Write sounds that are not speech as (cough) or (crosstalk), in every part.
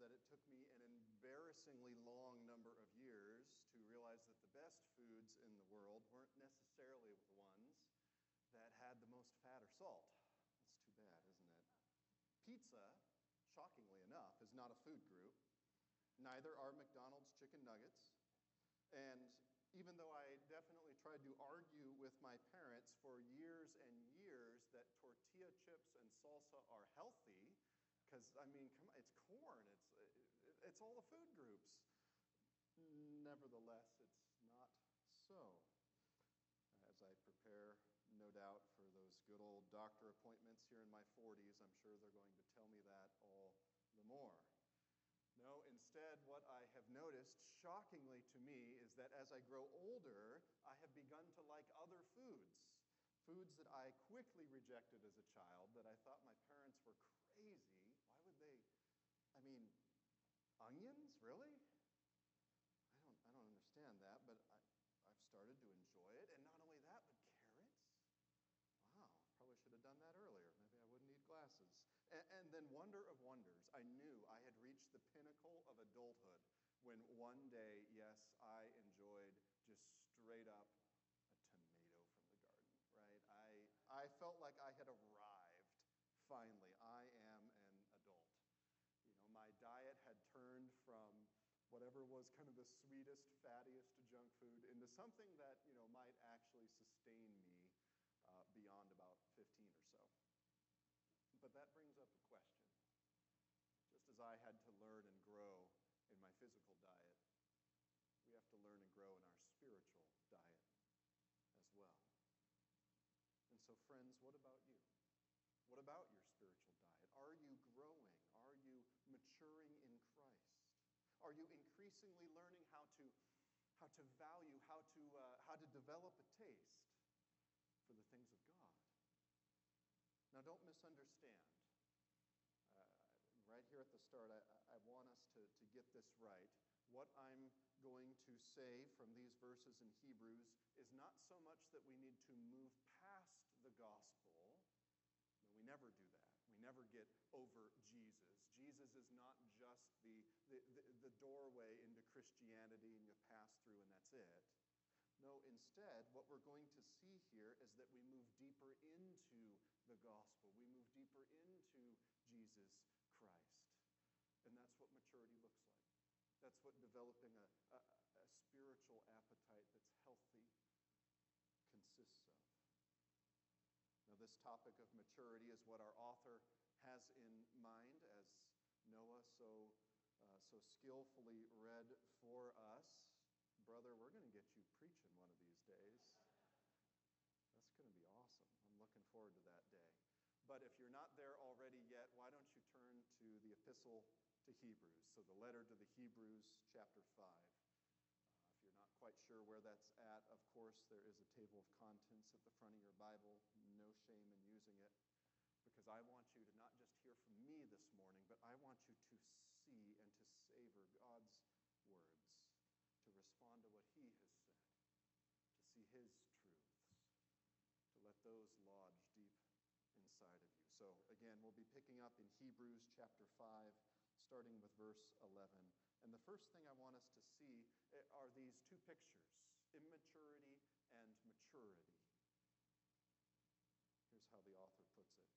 that it took me an embarrassingly long number of years to realize that the best foods in the world weren't necessarily the ones that had the most fat or salt. That's too bad, isn't it? Pizza, shockingly enough, is not a food group. Neither are McDonald's chicken nuggets. And even though I definitely tried to argue with my parents for years and years that tortilla chips and salsa are healthy, because I mean, come on, it's corn, it's, uh, it's all the food groups. Nevertheless, it's not so. As I prepare, no doubt, for those good old doctor appointments here in my 40s, I'm sure they're going to tell me that all the more. No, instead, what I have noticed, shockingly to me, is that as I grow older, I have begun to like other foods. Foods that I quickly rejected as a child, that I thought my parents were crazy. Why would they? I mean, onions, really? I don't, I don't understand that, but I, I've started to enjoy it. And not only that, but carrots. Wow, probably should have done that earlier. Maybe I wouldn't need glasses. And, and, then, wonder of wonders, I knew I had reached the pinnacle of adulthood when one day, yes, I enjoyed just straight up a tomato from the garden, right? I, I felt like I had arrived finally. I am an adult. You know, my diet had turned from whatever was kind of the sweetest, fattiest junk food into something that, you know, might actually sustain me uh, beyond about 15 or so. But that brings up a question. Just as I had to learn and grow in my physical diet, we have to learn and grow in our spiritual diet as well. And so, friends, what about you? What about your spiritual diet? Are you growing? Are you maturing in Christ? Are you increasingly learning how to, how to value, how to, uh, how to develop a taste for the things of God. Now, don't misunderstand. Uh, right here at the start, I, I want us to, to get this right. What I'm going to say from these verses in Hebrews is not so much that we need to move past the gospel. We never do that. Never get over Jesus. Jesus is not just the, the, the, the doorway into Christianity and you pass through and that's it. No, instead, what we're going to see here is that we move deeper into the gospel. We move deeper into Jesus Christ. And that's what maturity looks like. That's what developing a, a, a spiritual appetite that's healthy consists of. Now, this topic of maturity is what our author has in mind, as Noah so, uh, so skillfully read for us brother, we're going to get you preaching one of these days. That's going to be awesome. I'm looking forward to that day. But if you're not there already yet, why don't you turn to the epistle to Hebrews? So, the letter to the Hebrews, chapter 5. Uh, if you're not quite sure where that's at, of course, there is a table of contents at the front of your Bible. Using it. Because I want you to not just hear from me this morning, but I want you to see and to savor God's words to respond to what He has said, to see His truths, to let those lodge deep inside of you. So, again, we'll be picking up in Hebrews chapter 5, starting with verse 11. And the first thing I want us to see eh, are these two pictures immaturity and maturity. Here's how the author puts it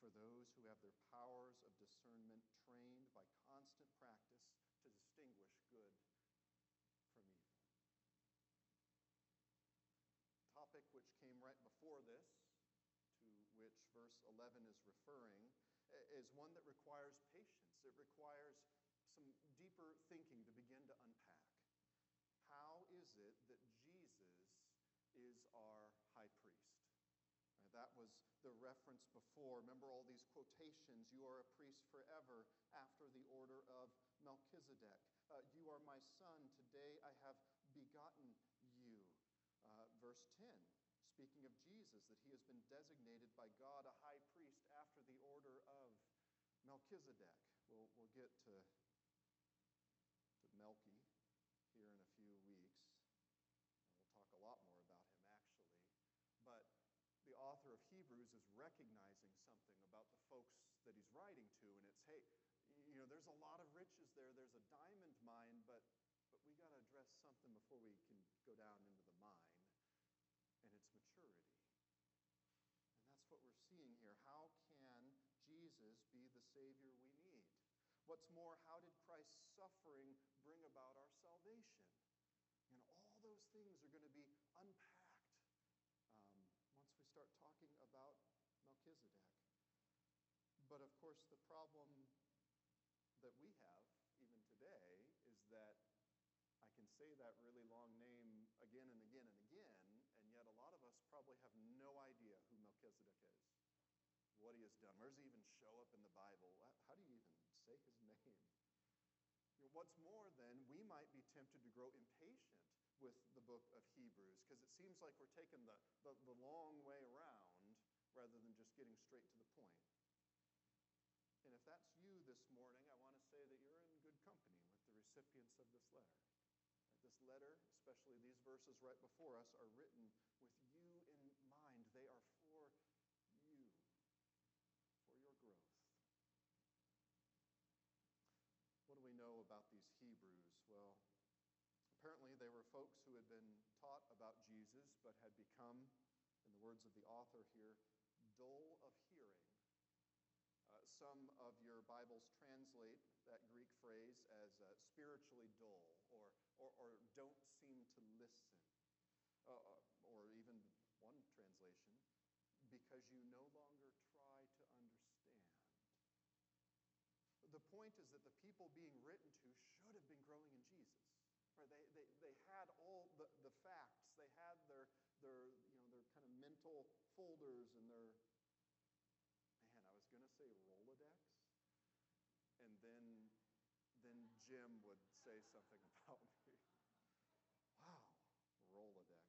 for those who have their powers of discernment trained by constant practice to distinguish good from evil. Topic which came right before this, to which verse 11 is referring, is one that requires patience. It requires some deeper thinking to begin to unpack. How is it that Jesus is our high priest? Right, That was the reference before. Remember all these quotations. You are a priest forever after the order of Melchizedek. Uh, you are my son. Today I have begotten you. Uh, verse 10, speaking of Jesus, that he has been designated by God a high priest after the order of Melchizedek. We'll, we'll get to, to Melchi here in a few weeks. We'll talk a lot more about him, actually. But the author of Hebrews is recognizing something about the folks that he's writing to, and it's, hey, you know, there's a lot of riches there. There's a diamond mine, but, but we got to address something before we can go down into the mine, and it's maturity. And that's what we're seeing here. How can Jesus be the Savior we need? What's more, how did Christ's suffering bring about our salvation? And all those things are going to be unpacked um, once we start talking about Melchizedek. But of course, the problem that we have, even today, is that I can say that really long name again and again and again, and yet a lot of us probably have no idea who Melchizedek is, what he has done. Where does he even show up in the Bible? How do you even say his (laughs) name? You know, what's more, then, we might be tempted to grow impatient with the book of Hebrews because it seems like we're taking the, the, the long way around rather than just getting straight to the point. And if that's you this morning, I want to say that you're in good company with the recipients of this letter. This letter, especially these verses right before us, are written with you in mind. They are for you, for your growth. What do we know about these Hebrews? Well, apparently they were folks who had been taught about Jesus but had become, in the words of the author here, dull of hearing. Uh, some of your Bibles translate that Greek phrase as uh, spiritually dull or, or, or, don't seem to listen. Uh, uh or even one translation, because you no longer try to understand. The point is that the people being written to should have been growing in Jesus. Right? They, they, they had all the, the facts. They had their, their, you know, their kind of mental folders and their, man, I was going to say Rolodex. And then, then Jim would say something (laughs) about me. Wow, Rolodex.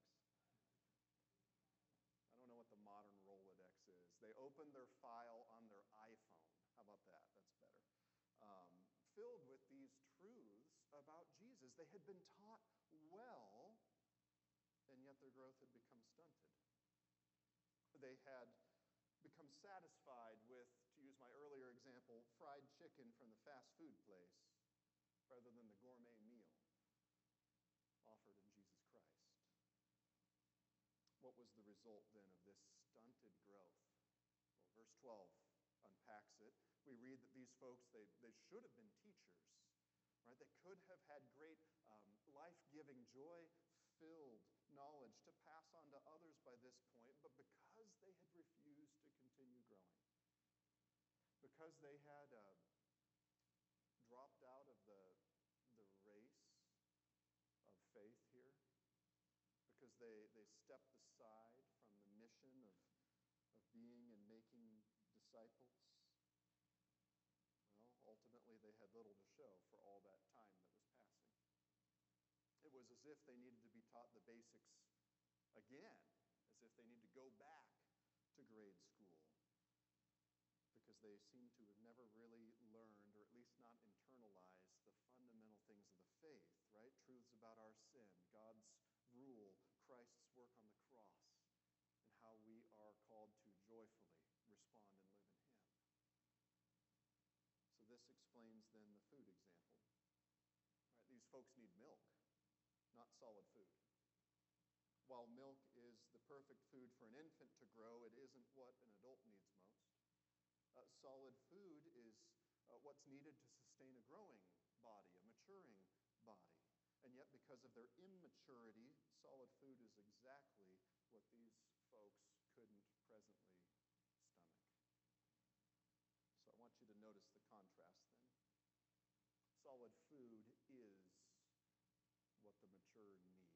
I don't know what the modern Rolodex is. They open their file on their iPhone. How about that? That's better um, filled with these truths about Jesus. They had been taught well, and yet their growth had become stunted. They had become satisfied with, to use my earlier example, fried chicken from the fast food place rather than the gourmet meal offered in Jesus Christ. What was the result then of this stunted growth? Well, verse 12 unpacks it we read that these folks, they, they should have been teachers, right? They could have had great um, life giving, joy filled knowledge to pass on to others by this point, but because they had refused to continue growing, because they had uh, dropped out of the, the race of faith here, because they, they stepped aside from the mission of, of being and making disciples, well, ultimately, they had little to show for all that time that was passing. It was as if they needed to be taught the basics again, as if they needed to go back to grade school, because they seem to have never really learned, or at least not internalized, the fundamental things of the faith, right? Truths about our sin, God's rule, Christ's work on the cross, and how we are called to joyfully respond and live in Him. So this explains then the food example. Right, these folks need milk, not solid food. While milk is the perfect food for an infant to grow, it isn't what an adult needs most. Uh, solid food is uh, what's needed to sustain a growing body, a maturing body. And yet, because of their immaturity, solid food is exactly what these folks couldn't presently stomach. So I want you to notice the contrast then. Solid food is what the mature need.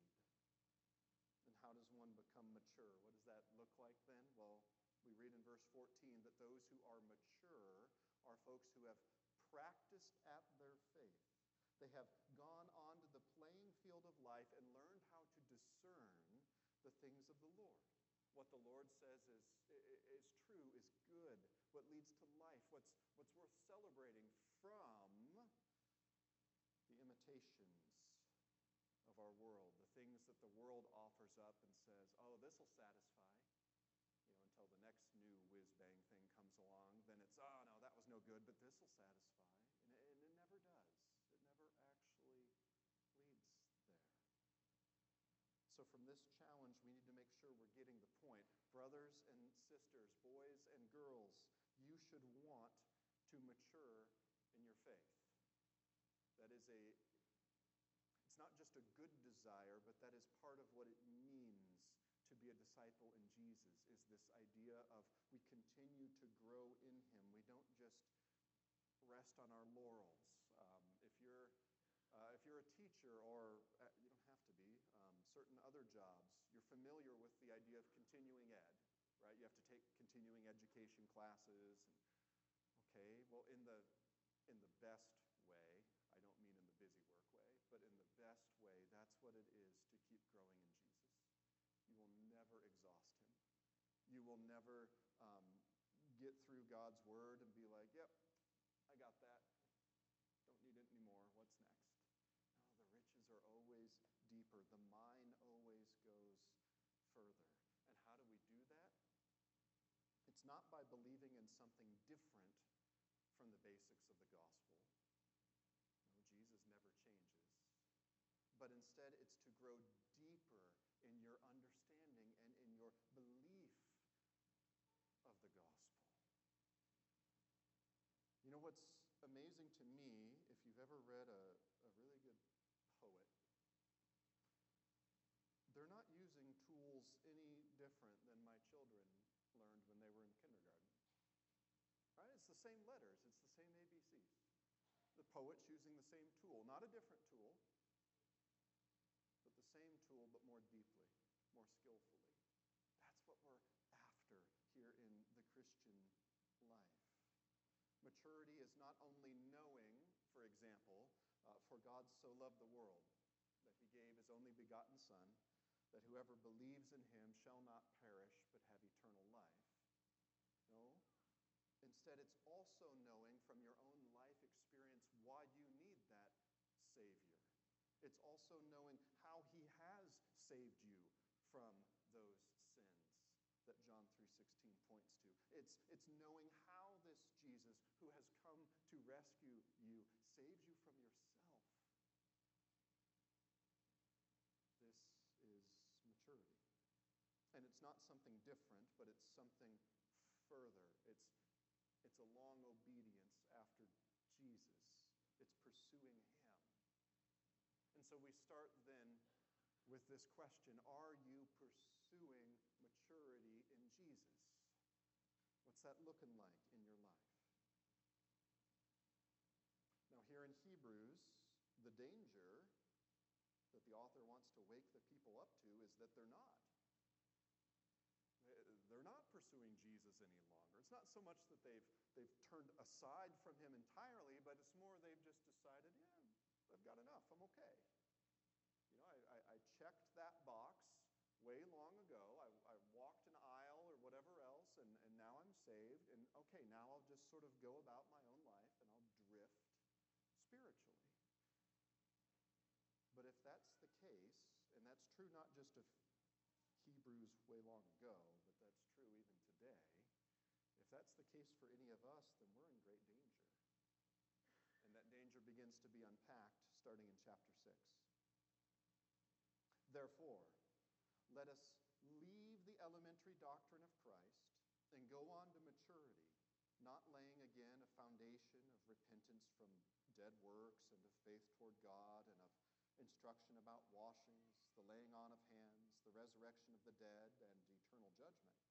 And how does one become mature? What does that look like then? Well, We read in verse 14 that those who are mature are folks who have practiced at their faith. They have gone onto the playing field of life and learned discern the things of the Lord. What the Lord says is, is true, is good, what leads to life, what's, what's worth celebrating from the imitations of our world, the things that the world offers up and says, oh, this will satisfy, you know, until the next new whiz bang thing comes along. Then it's, oh, no, that was no good, but this will satisfy. And it, and it never does, it never actually leads there. So, from this challenge, we need to make sure we're getting the point. Brothers and sisters, boys and girls, you should want to mature in your faith. That is a, it's not just a good desire, but that is part of what it means to be a disciple in Jesus, is this idea of we continue to grow in Him. We don't just rest on our laurels. Um, if you're uh, if you're a teacher, or uh, you don't have to be, um, certain other jobs, you're familiar with the idea of continuing ed, right? You have to take continuing education classes. And, okay, well, in the, in the best way, I don't mean in the busy work way, but in the best way, that's what it is to keep growing in Jesus. You will never exhaust him. You will never um, get through God's word and be like, yep, I got that. Don't need it anymore. What's next? No, the riches are always deeper. The mine always goes further. And how do we do that? It's not by believing in something different from the basics of the gospel. No, Jesus never changes. But instead, it's to grow deeper in your understanding and in your belief of the gospel. You know what's amazing to me, if you've ever read a, a really good poet, they're not using tools any different than my children learned were in kindergarten. Right? It's the same letters, it's the same ABCs. The poet's using the same tool, not a different tool, but the same tool, but more deeply, more skillfully. That's what we're after here in the Christian life. Maturity is not only knowing, for example, uh, for God so loved the world that he gave his only begotten Son, that whoever believes in him shall not perish but have eternal life. No. Instead, it's also knowing from your own life experience why you need that Savior. It's also knowing how he has saved you from those sins that John 3:16 points to. It's, it's knowing how this Jesus who has come to rescue you saves you from yourself. This is maturity. And it's not something different, but it's something further. It's, it's a long obedience after Jesus. It's pursuing him. And so we start then with this question Are you pursuing maturity in Jesus? What's that looking like in your life? Now, here in Hebrews, the danger that the author wants to wake the people up to is that they're not. They're not pursuing Jesus any longer. It's not so much that they've, they've turned aside from him entirely, but it's more they've just decided, yeah, I've got enough. I'm okay. You know, I, I, I checked that box way long ago. I, I, walked an aisle or whatever else, and, and now I'm saved. And okay, now I'll just sort of go about my own life and I'll drift spiritually. But if that's the case, and that's true not just of Hebrews way long ago, but that's true even today, that's the case for any of us, then we're in great danger. And that danger begins to be unpacked starting in chapter 6. Therefore, let us leave the elementary doctrine of Christ and go on to maturity, not laying again a foundation of repentance from dead works and of faith toward God and of instruction about washings, the laying on of hands, the resurrection of the dead, and eternal judgment.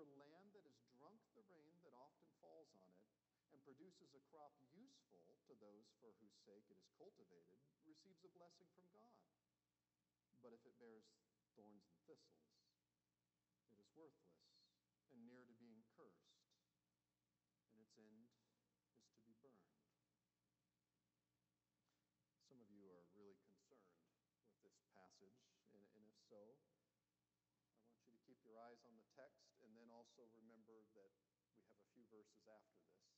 For land that has drunk the rain that often falls on it and produces a crop useful to those for whose sake it is cultivated receives a blessing from God. But if it bears thorns and thistles, it is worthless and near to being cursed, and its end is to be burned. Some of you are really concerned with this passage, and, if so, I want you to keep your eyes on the text also remember that we have a few verses after this.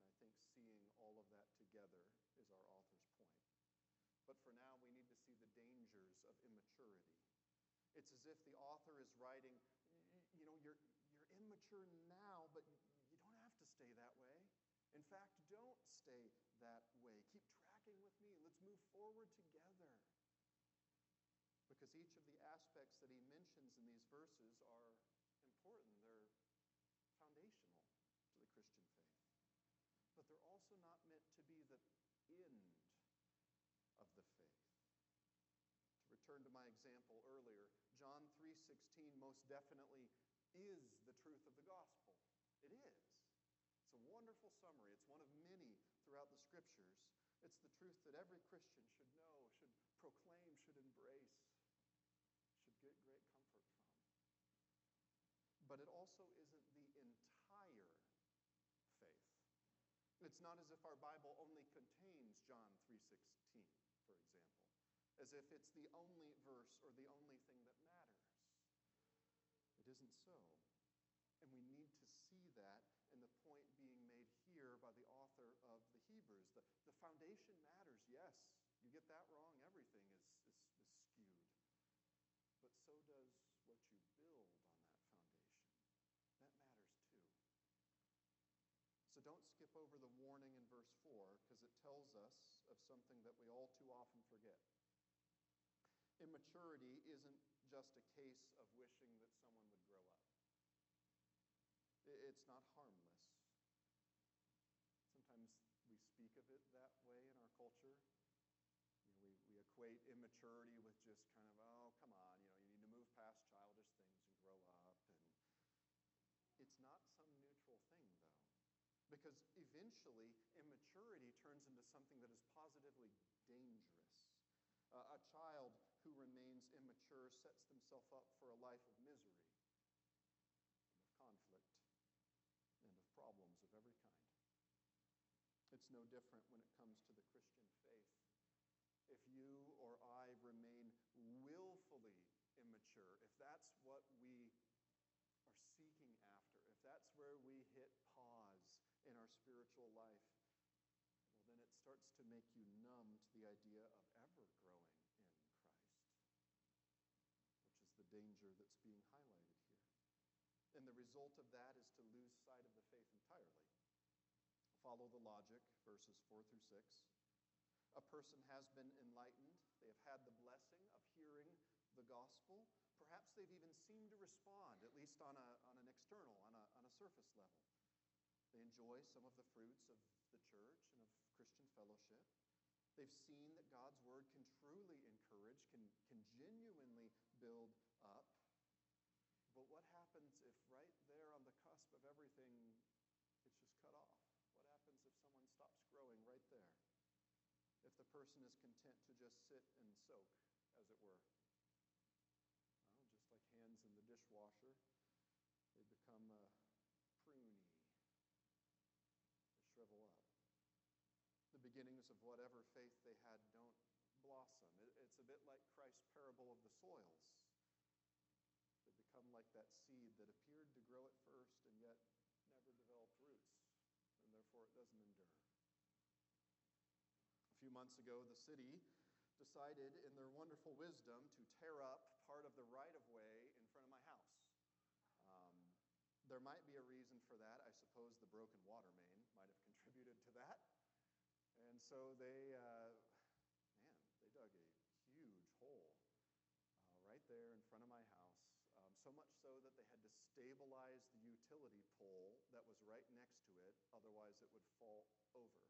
And I think seeing all of that together is our author's point. But for now, we need to see the dangers of immaturity. It's as if the author is writing, you know, you're, you're immature now, but you don't have to stay that way. In fact, don't stay that way. Keep tracking with me. Let's move forward together. Because each of the aspects that he mentions in these verses are important, they're foundational to the Christian faith. But they're also not meant to be the end of the faith. To return to my example earlier, John 3:16 most definitely is the truth of the gospel. It is. It's a wonderful summary. It's one of many throughout the scriptures. It's the truth that every Christian should know, should proclaim, should embrace, should get great comfort from. But it also isn't the entire faith. It's not as if our Bible only contains John 3:16, for example, as if it's the only verse or the only thing that matters. It isn't so. And we need to see that and the point being made here by the author of the Hebrews. The, the foundation matters, yes. You get that wrong, everything is, is, is skewed. But so does what you build on that foundation. That matters too. So don't skip over the warning in verse 4 because it tells us of something that we all too often forget. Immaturity isn't just a case of wishing that someone would grow up. It's not harmless. Sometimes we speak of it that way in our culture. You know, we, we equate immaturity with just kind of, oh, come on, you know, you need to move past childish things and grow up. And it's not some neutral thing, though, because eventually immaturity turns into something that is positively dangerous. Uh, a child who remains immature sets themselves up for a life of misery of conflict and of problems of every kind. It's no different when it comes to the Christian faith. If you or I remain willfully immature, if that's what we are seeking after, if that's where we hit spiritual life, well, then it starts to make you numb to the idea of ever growing in Christ, which is the danger that's being highlighted here. And the result of that is to lose sight of the faith entirely. Follow the logic, verses 4 through 6. A person has been enlightened, they have had the blessing of hearing the gospel. Perhaps they've even seemed to respond, at least on, a, on an external, on a, on a surface level. They enjoy some of the fruits of the church and of Christian fellowship. They've seen that God's word can truly encourage, can, can genuinely build up. But what happens if right there on the cusp of everything, it's just cut off? What happens if someone stops growing right there? If the person is content to just sit and soak, as it were? Well, just like hands in the dishwasher, they become uh, pruny, they shrivel up. The beginnings of whatever faith they had don't blossom. It's a bit like Christ's parable of the soils. They become like that seed that appeared to grow at first and yet never developed roots, and therefore it doesn't endure. A few months ago, the city decided, in their wonderful wisdom, to tear up part of the right of way in front of my house. Um, there might be a reason for that. I suppose the broken water main might have contributed to that. So they, uh, man, they dug a huge hole uh, right there in front of my house um, so much so that they had to stabilize the utility pole that was right next to it, otherwise, it would fall over.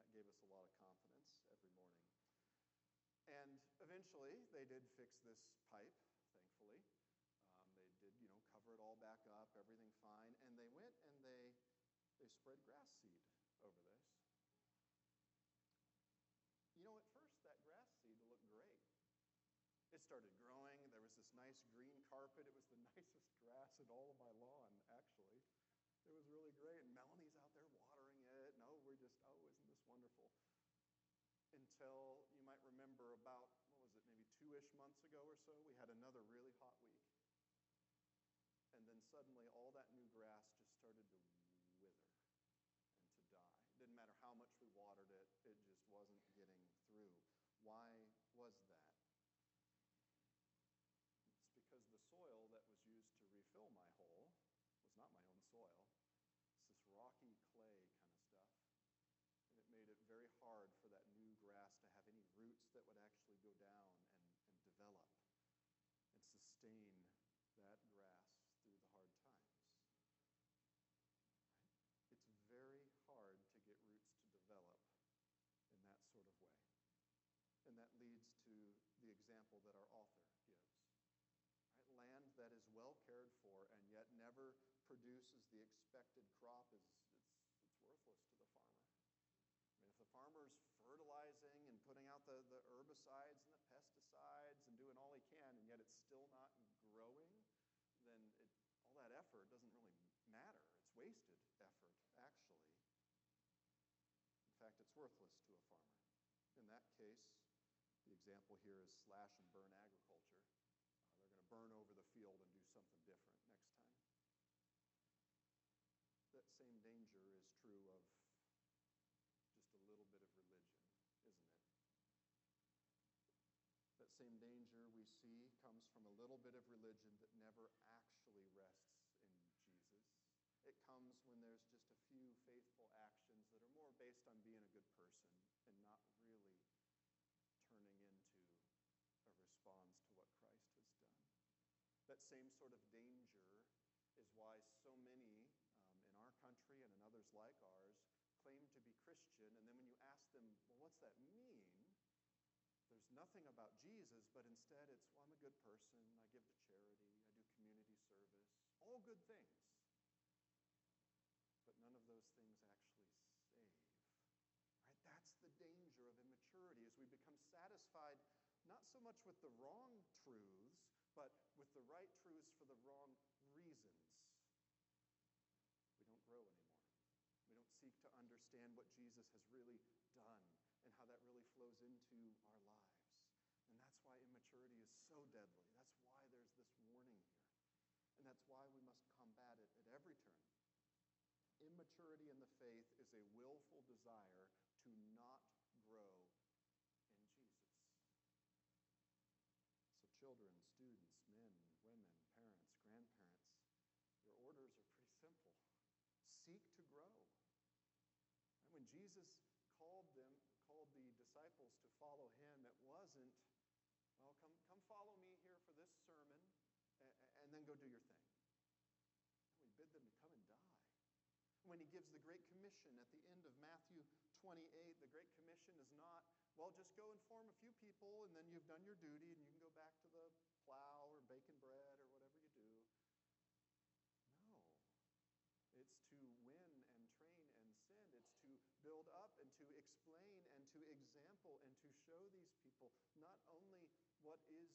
That gave us a lot of confidence every morning. And eventually, they did fix this pipe, thankfully. Um, they did, you know, cover it all back up, everything fine. And they went and they, they spread grass seed over this. You know, at first, that grass seed looked great. It started growing. There was this nice green carpet. It was the (laughs) nicest grass in all of my lawn, actually. It was really great. And Melanie's out there watering it. No, oh, we're just, oh, isn't this wonderful? Until you might remember about, what was it, maybe two ish months ago or so, we had another really hot week. And then suddenly all that new grass just started to wither and to die. It didn't matter how much we watered it, it just wasn't getting through. Why was that? It's because the soil that was refill my hole was not my own soil. It's this rocky clay kind of stuff. And it made it very hard for that new grass to have any roots that would actually go down and, and develop and sustain that grass through the hard times. It's very hard to get roots to develop in that sort of way. And that leads to the example that our author gives. Right? Land that is well cared for and yet never produces the expected crop is it's, it's worthless to the farmer. I mean, if the farmer's fertilizing and putting out the, the herbicides and the pesticides and doing all he can, and yet it's still not growing, then it, all that effort doesn't really matter. It's wasted effort, actually. In fact, it's worthless to a farmer. In that case, the example here is slash and burn agriculture. Uh, they're going to burn over the field and do something different next time. That same danger is true of just a little bit of religion, isn't it? That same danger we see comes from a little bit of religion that never actually rests in Jesus. It comes when there's just a few faithful actions that are more based on being a good person and not really turning into a response to what Christ has done. That same sort of danger is why so many um, in our country and in others like ours claim to be Christian, and then when you ask them, well, what's that mean? Nothing about Jesus, but instead it's, well, I'm a good person, I give to charity, I do community service, all good things. But none of those things actually save. Right? That's the danger of immaturity as we become satisfied not so much with the wrong truths, but with the right truths for the wrong reasons. We don't grow anymore. We don't seek to understand what Jesus has really done and how that really flows into our lives. And that's why immaturity is so deadly. That's why there's this warning here. And that's why we must combat it at every turn. Immaturity in the faith is a willful desire to not grow in Jesus. So, children, students, men, women, parents, grandparents, your orders are pretty simple. Seek to grow. And when Jesus called them, called the disciples to follow him, it wasn't, follow me here for this sermon and, and then go do your thing. We bid them to come and die. When he gives the Great Commission at the end of Matthew 28, the Great Commission is not, well, just go and form a few people and then you've done your duty and you can go back to the plow or baking bread or whatever you do. No. It's to win and train and send. It's to build up and to explain and to example and to show these people not only what is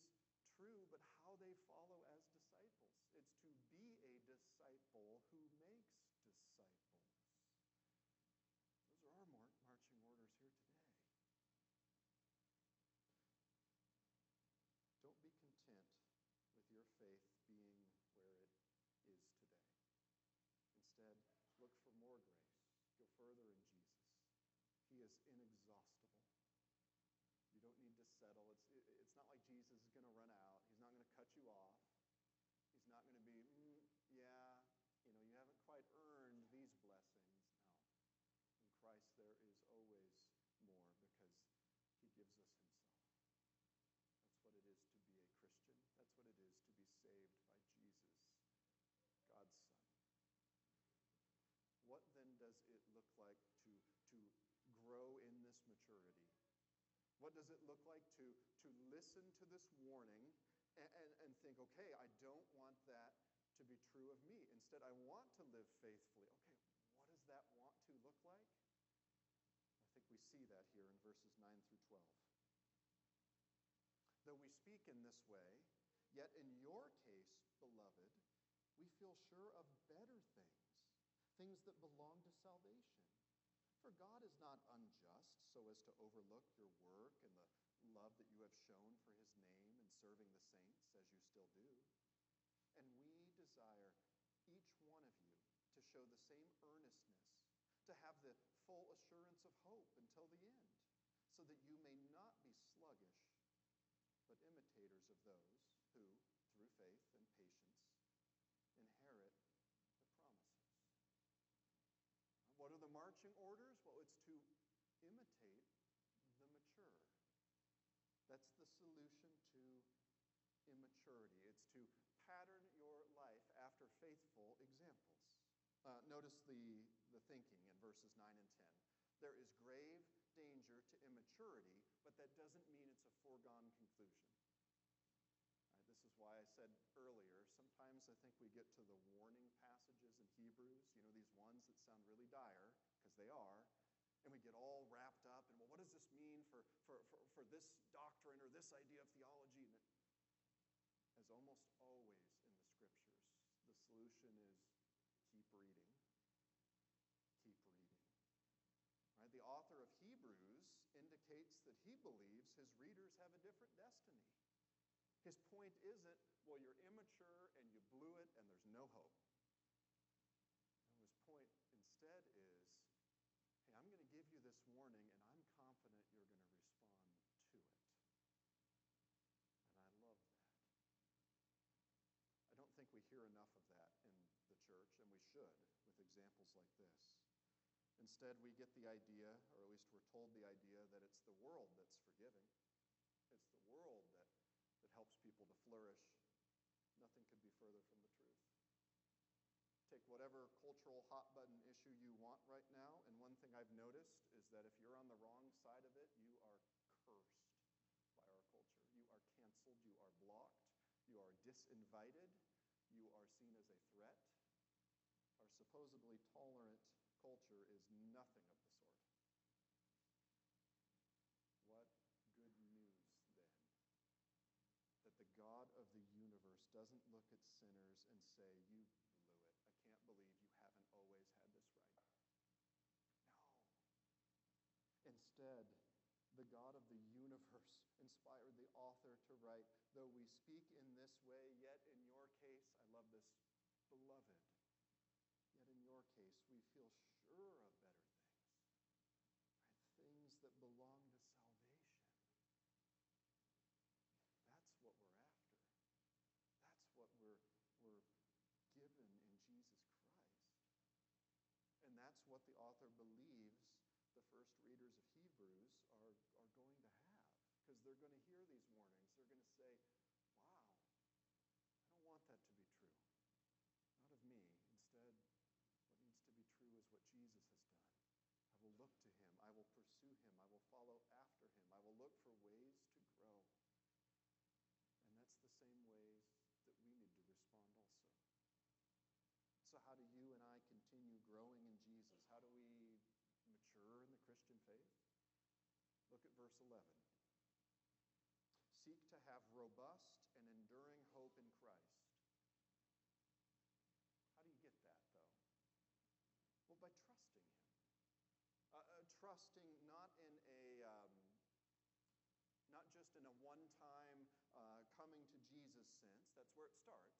true, but how they follow as disciples. It's to be a disciple who makes disciples. Those are our mar- marching orders here today. Don't be content with your faith being where it is today. Instead, look for more grace. Go further in Jesus. He is inexhaustible. cut you off. He's not going to be, mm, yeah, you know, you haven't quite earned these blessings. No. In Christ, there is always more because he gives us himself. That's what it is to be a Christian. That's what it is to be saved by Jesus, God's Son. What then does it look like to, to grow in this maturity? What does it look like to, to listen to this warning and, and, think, okay, I don't want that to be true of me. Instead, I want to live faithfully. Okay, what does that want to look like? I think we see that here in verses 9 through 12. Though we speak in this way, yet in your case, beloved, we feel sure of better things, things that belong to salvation. For God is not unjust so as to overlook your work and the love that you have shown for his name serving the saints, as you still do. And we desire each one of you to show the same earnestness, to have the full assurance of hope until the end, so that you may not be sluggish, but imitators of those who, through faith and patience, inherit the promises. What are the marching orders? Well, it's to imitate the mature. That's the solution to immaturity. It's to pattern your life after faithful examples. Uh, notice the, the thinking in verses 9 and 10. There is grave danger to immaturity, but that doesn't mean it's a foregone conclusion. Right, this is why I said earlier, sometimes I think we get to the warning passages in Hebrews, you know, these ones that sound really dire, because they are, and we get all wrapped up in, well, what does this mean for, for, for, for this doctrine or this idea of theology? And almost always in the scriptures, the solution is keep reading. Keep reading. Right? The author of Hebrews indicates that he believes his readers have a different destiny. His point isn't, well, you're immature and you blew it and there's no hope. No, his point instead is, hey, I'm going to give you this warning and I'm confident you're going to respond to it. And I love that. I don't think we hear enough of that in the church, and we should with examples like this. Instead, we get the idea, or at least we're told the idea, that it's the world that's forgiving. It's the world that that helps people to flourish, nothing could be further from the truth. Take whatever cultural hot button issue you want right now, and one thing I've noticed is that if you're on the wrong side of it, you are cursed by our culture. You are canceled, you are blocked, you are disinvited, you are seen as a threat. Supposedly tolerant culture is nothing of the sort. What good news then that the God of the universe doesn't look at sinners and say, You blew it. I can't believe you haven't always had this right. No. Instead, the God of the universe (laughs) inspired the author to write, Though we speak in this way, yet in your case, I love this, beloved, yet in your case, we feel sure of better things, right? Things that belong to salvation. That's what we're after. That's what we're, we're given in Jesus Christ. And that's what the author believes the first readers of Hebrews are, are going to have. Because they're going to hear these warnings. They're going to say, wow, I don't want that to be true. Not of me. Instead, what needs to be true is what Jesus has done. I will look to him. I will pursue him. I will follow after him. I will look for ways to grow. And that's the same ways that we need to respond also. So, how do you and I continue growing in Jesus? How do we mature in the Christian faith? Look at verse 11. Seek to have robust and enduring hope in Christ. How do you get that, though? Well, by trusting Him. Uh, uh, trusting not in a um, not just in a one time uh, coming to Jesus sense, that's where it starts,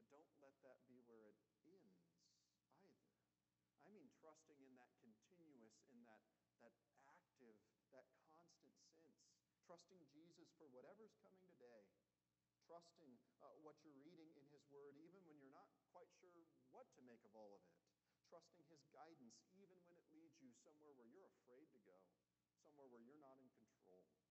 but don't let that be where it ends either. I mean, trusting in that continuous, in that, that active, that constant sense. Trusting Jesus for whatever's coming today. Trusting uh, what you're reading in His Word, even when you're not quite sure what to make of all of it. Trusting His guidance, even when you somewhere where you're afraid to go somewhere where you're not in control. Right?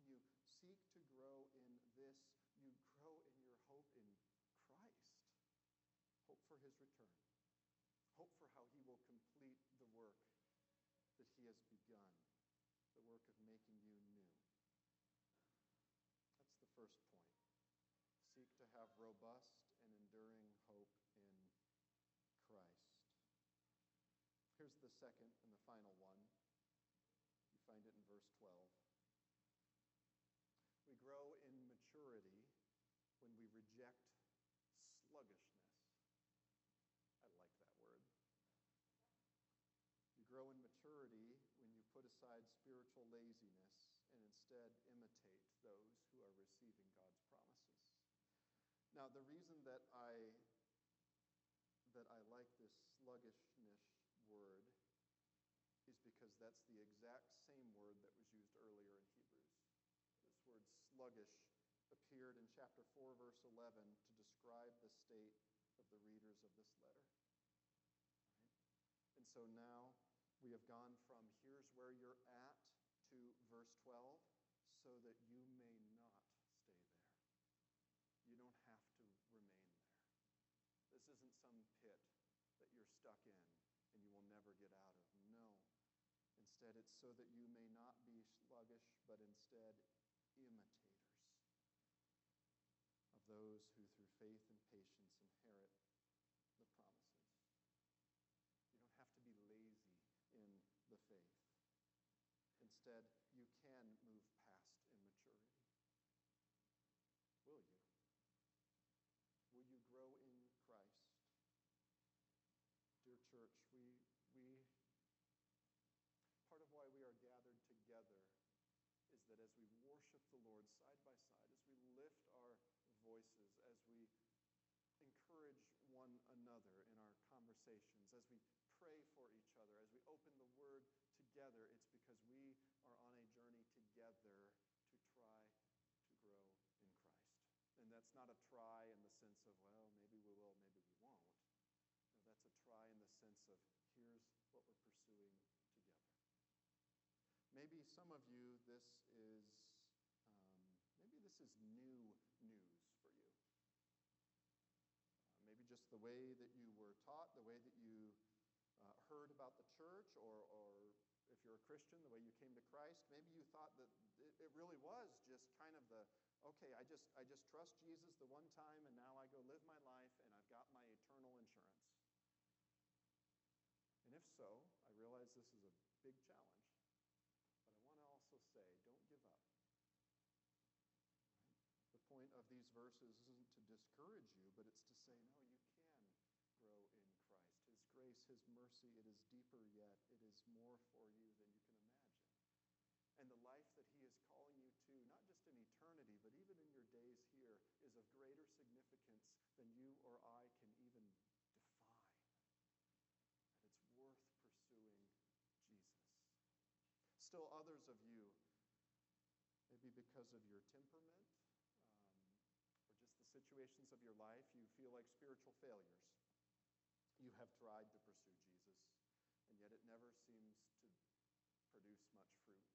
When you seek to grow in this, you grow in your hope in Christ. Hope for his return. Hope for how he will complete the work that he has begun. The work work of making you new. That's the first point. Seek to have robust and enduring hope in Christ. Here's the second and the final one. You find it in verse 12. We grow in maturity when we reject sluggishness. I like that word. You grow in maturity when you put aside spiritual laziness and instead imitate those who are receiving God's promises. Now, the reason that I that I like this sluggishness word is because that's the exact same word that was used earlier in Hebrews. This word sluggish appeared in chapter 4, verse 11, to describe the state of the readers of this letter. Right? And so now we have gone from here's where you're at to verse 12 so that you may not stay there. You don't have to remain there. This isn't some pit that you're stuck in never get out of. No. Instead, it's so that you may not be sluggish, but instead imitators of those who through faith and patience inherit the promises. You don't have to be lazy in the faith. Instead, you can move past immaturity. Will you? Will you grow in Christ? Dear church, we, we part of why we are gathered together is that as we worship the Lord side by side, as we lift our voices, as we encourage one another in our conversations, as we pray for each other, as we open the Word together, it's because we are on a journey together to try to grow in Christ. And that's not a try in the sense of, well, maybe we will, maybe we won't. No, that's a try in the sense of, here's what we're pursuing together. Maybe some of you, this is, um, maybe this is new news for you. Uh, maybe just the way that you were taught, the way that you uh, heard about the church, or, or if you're a Christian, the way you came to Christ. Maybe you thought that it, it really was just kind of the, okay, I just, I just trust Jesus the one time, and now I go live my life, and I've got my eternal insurance. And if so, I realize this is a big challenge. But I want to also say, don't give up. Right? The point of these verses isn't to discourage you, but it's to say, no, you can grow in Christ. His grace, His mercy, it is deeper yet. It is more for you than you can imagine. And the life that He is calling you to, not just in eternity, but even in your days here, is of greater significance than you or I can even define. And it's worth pursuing Jesus. Still, others of you, maybe because of your temperament um, or just the situations of your life, you feel like spiritual failures. You have tried to pursue Jesus, and yet it never seems to produce much fruit.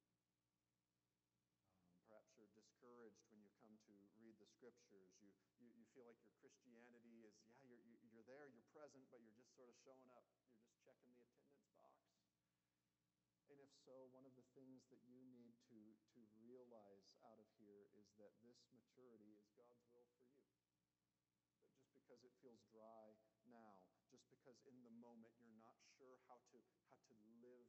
Um, perhaps you're discouraged when you come to read the scriptures. You, you, you feel like your Christianity is, yeah, you're, you're there, you're present, but you're just sort of showing up. You're just checking the attendance box. And if so, one of the things that you need to, to realize out of here is that this maturity is God's will for you. That just because it feels dry now, just because in the moment you're not sure how to, how to live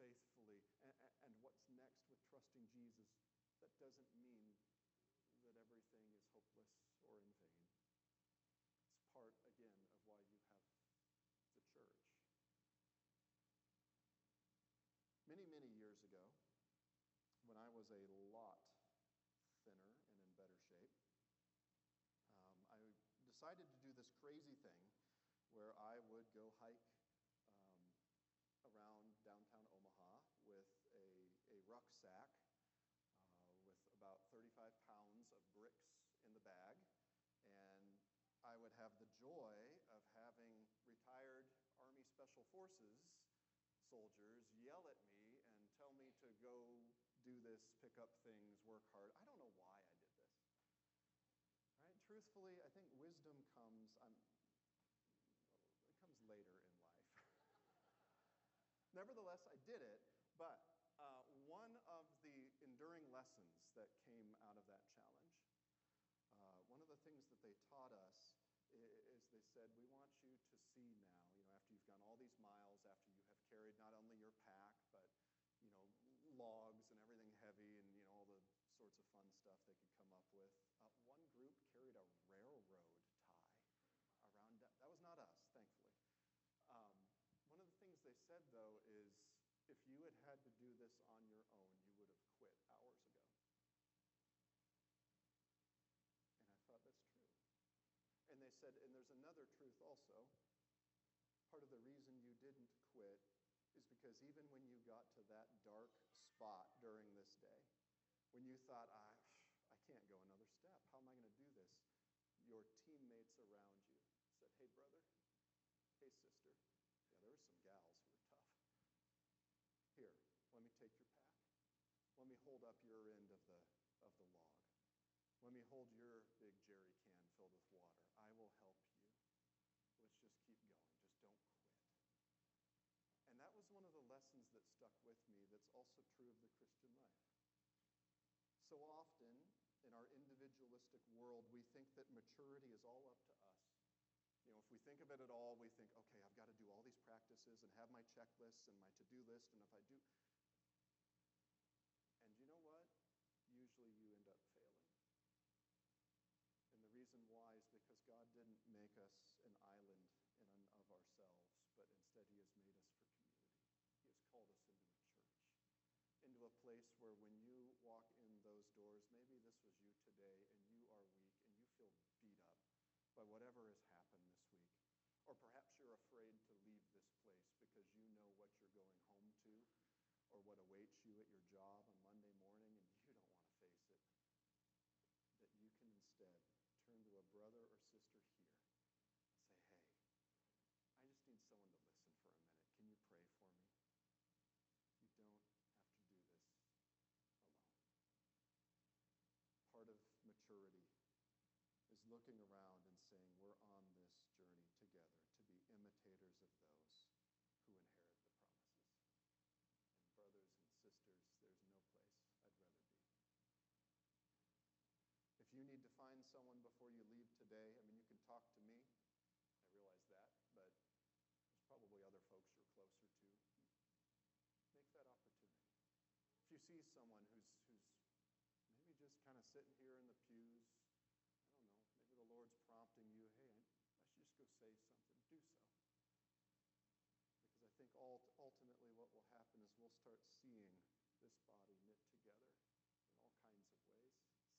faithfully and, and what's next with trusting Jesus, that doesn't mean that everything is hopeless or in vain. It's part, again, of why you have the church. Many, many years ago, when I was a lot thinner and in better shape, um, I decided to do this crazy thing where I would go hike um, around downtown Omaha with a, a rucksack uh, with about 35 pounds of bricks in the bag. And I would have the joy of having retired Army Special Forces soldiers yell at me and tell me to go do this, pick up things, work hard. I don't know why I did this. Right? Truthfully, I think wisdom comes, um, it comes later in life. (laughs) Nevertheless, I did it, but uh, one of the enduring lessons that came out of that challenge. Uh, one of the things that they taught us is they said, We want you to see now, you know, after you've gone all these miles, after you have carried not only your pack, but, you know, logs and everything heavy and, you know, all the sorts of fun stuff they could come up with. Uh, one group carried a railroad tie around, that, was not us, thankfully. Um, one of the things they said, though, is if you had had to do this on your own, you would have quit hours ago. And I thought that's true. And they said, and there's another truth also. Part of the reason you didn't quit is because even when you got to that dark spot during this day, when you thought, can't go another step, how am I going to do this? Your teammates around you said, Hey, brother, hey, sister. Yeah, there were some gals who were tough. Here, let me take your pack. Let me hold up your end of the, of the log. Let me hold your big jerry can filled with water. I will help you. Let's just keep going. Just don't quit. And that was one of the lessons that stuck with me that's also true of the Christian life. So often individualistic world, we think that maturity is all up to us. You know, if we think of it at all, we think, okay, I've got to do all these practices and have my checklists and my to do list, and if I do. And you know what? Usually you end up failing. And the reason why is because God didn't make us an island in and of ourselves, but instead He has made us for community. He has called us into a church, into a place where when you walk in those doors, maybe this was you today, and you are weak and you feel beat up by whatever has happened this week. Or perhaps you're afraid to leave this place because you know what you're going home to or what awaits you at your job on Monday morning and you don't want to face it. That you can instead turn to a brother or sister here and say, hey, I just need someone to listen for a minute. Can you pray for me? You don't have to do this alone. Part of maturity is looking around and saying, we're on this journey together to be imitators of those who inherit the promises. And brothers and sisters, there's no place I'd rather be. If you need to find someone before you leave today, I mean, you can talk to me. I realize that, but there's probably other folks you're closer to. Make that opportunity. If you see someone who's, who's maybe just kind of sitting here in the pews, I don't know, maybe the Lord's prompting you, hey, I should just go say something, do so. Because I think ultimately what will happen is we'll start seeing this body knit together in all kinds of ways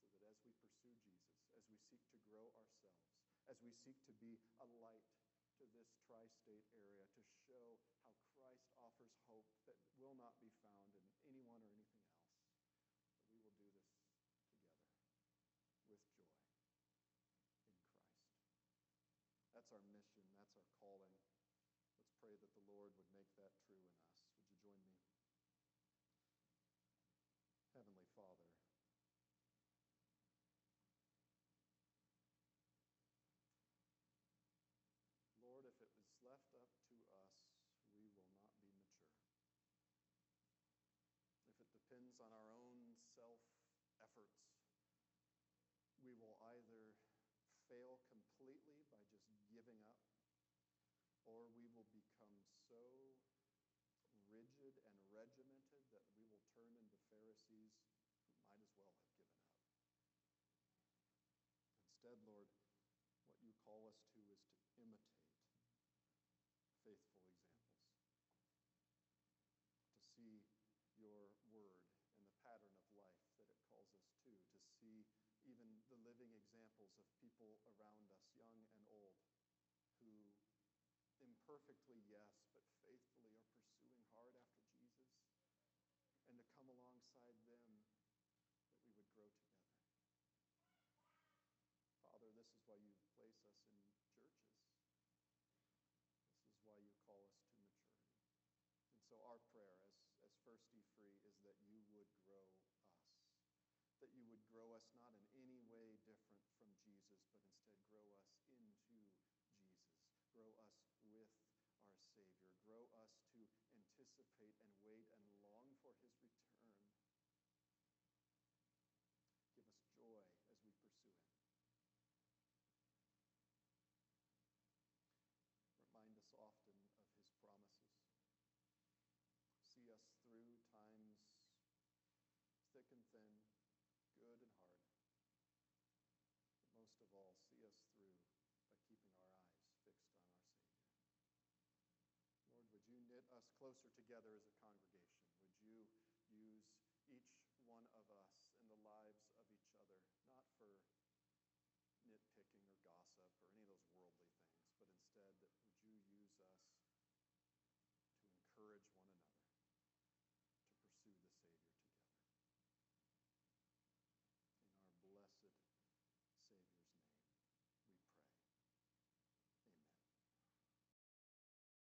so that as we pursue Jesus, as we seek to grow ourselves, as we seek to be a light to this tri state area, to show how Christ offers hope that will not be found in anyone or anything else, that we will do this together with joy in Christ. That's our mission, that's our calling. Let's pray that the Lord would make that true in us. Would you join me? Heavenly Father, Lord, if it was left up to us, we will not be mature. If it depends on our own self efforts, we will either fail completely by just giving up, or we will become so rigid and regimented turn into Pharisees who might as well have given up. Instead, Lord, what you call us to is to imitate faithful examples. To see your word and the pattern of life that it calls us to, to see even the living examples of people around us, young and old, who imperfectly, yes, but faithfully are pursuing hard after Jesus, and to come alongside them that we would grow together. Father, this is why you place us in churches This is why you call us to maturity. And so our prayer as, as First E Free is that you would grow us. That you would grow us not in any way different from Jesus, but instead grow us into Jesus. Grow us with our Savior. Grow us to anticipate and wait and long for his return. get us closer together as a.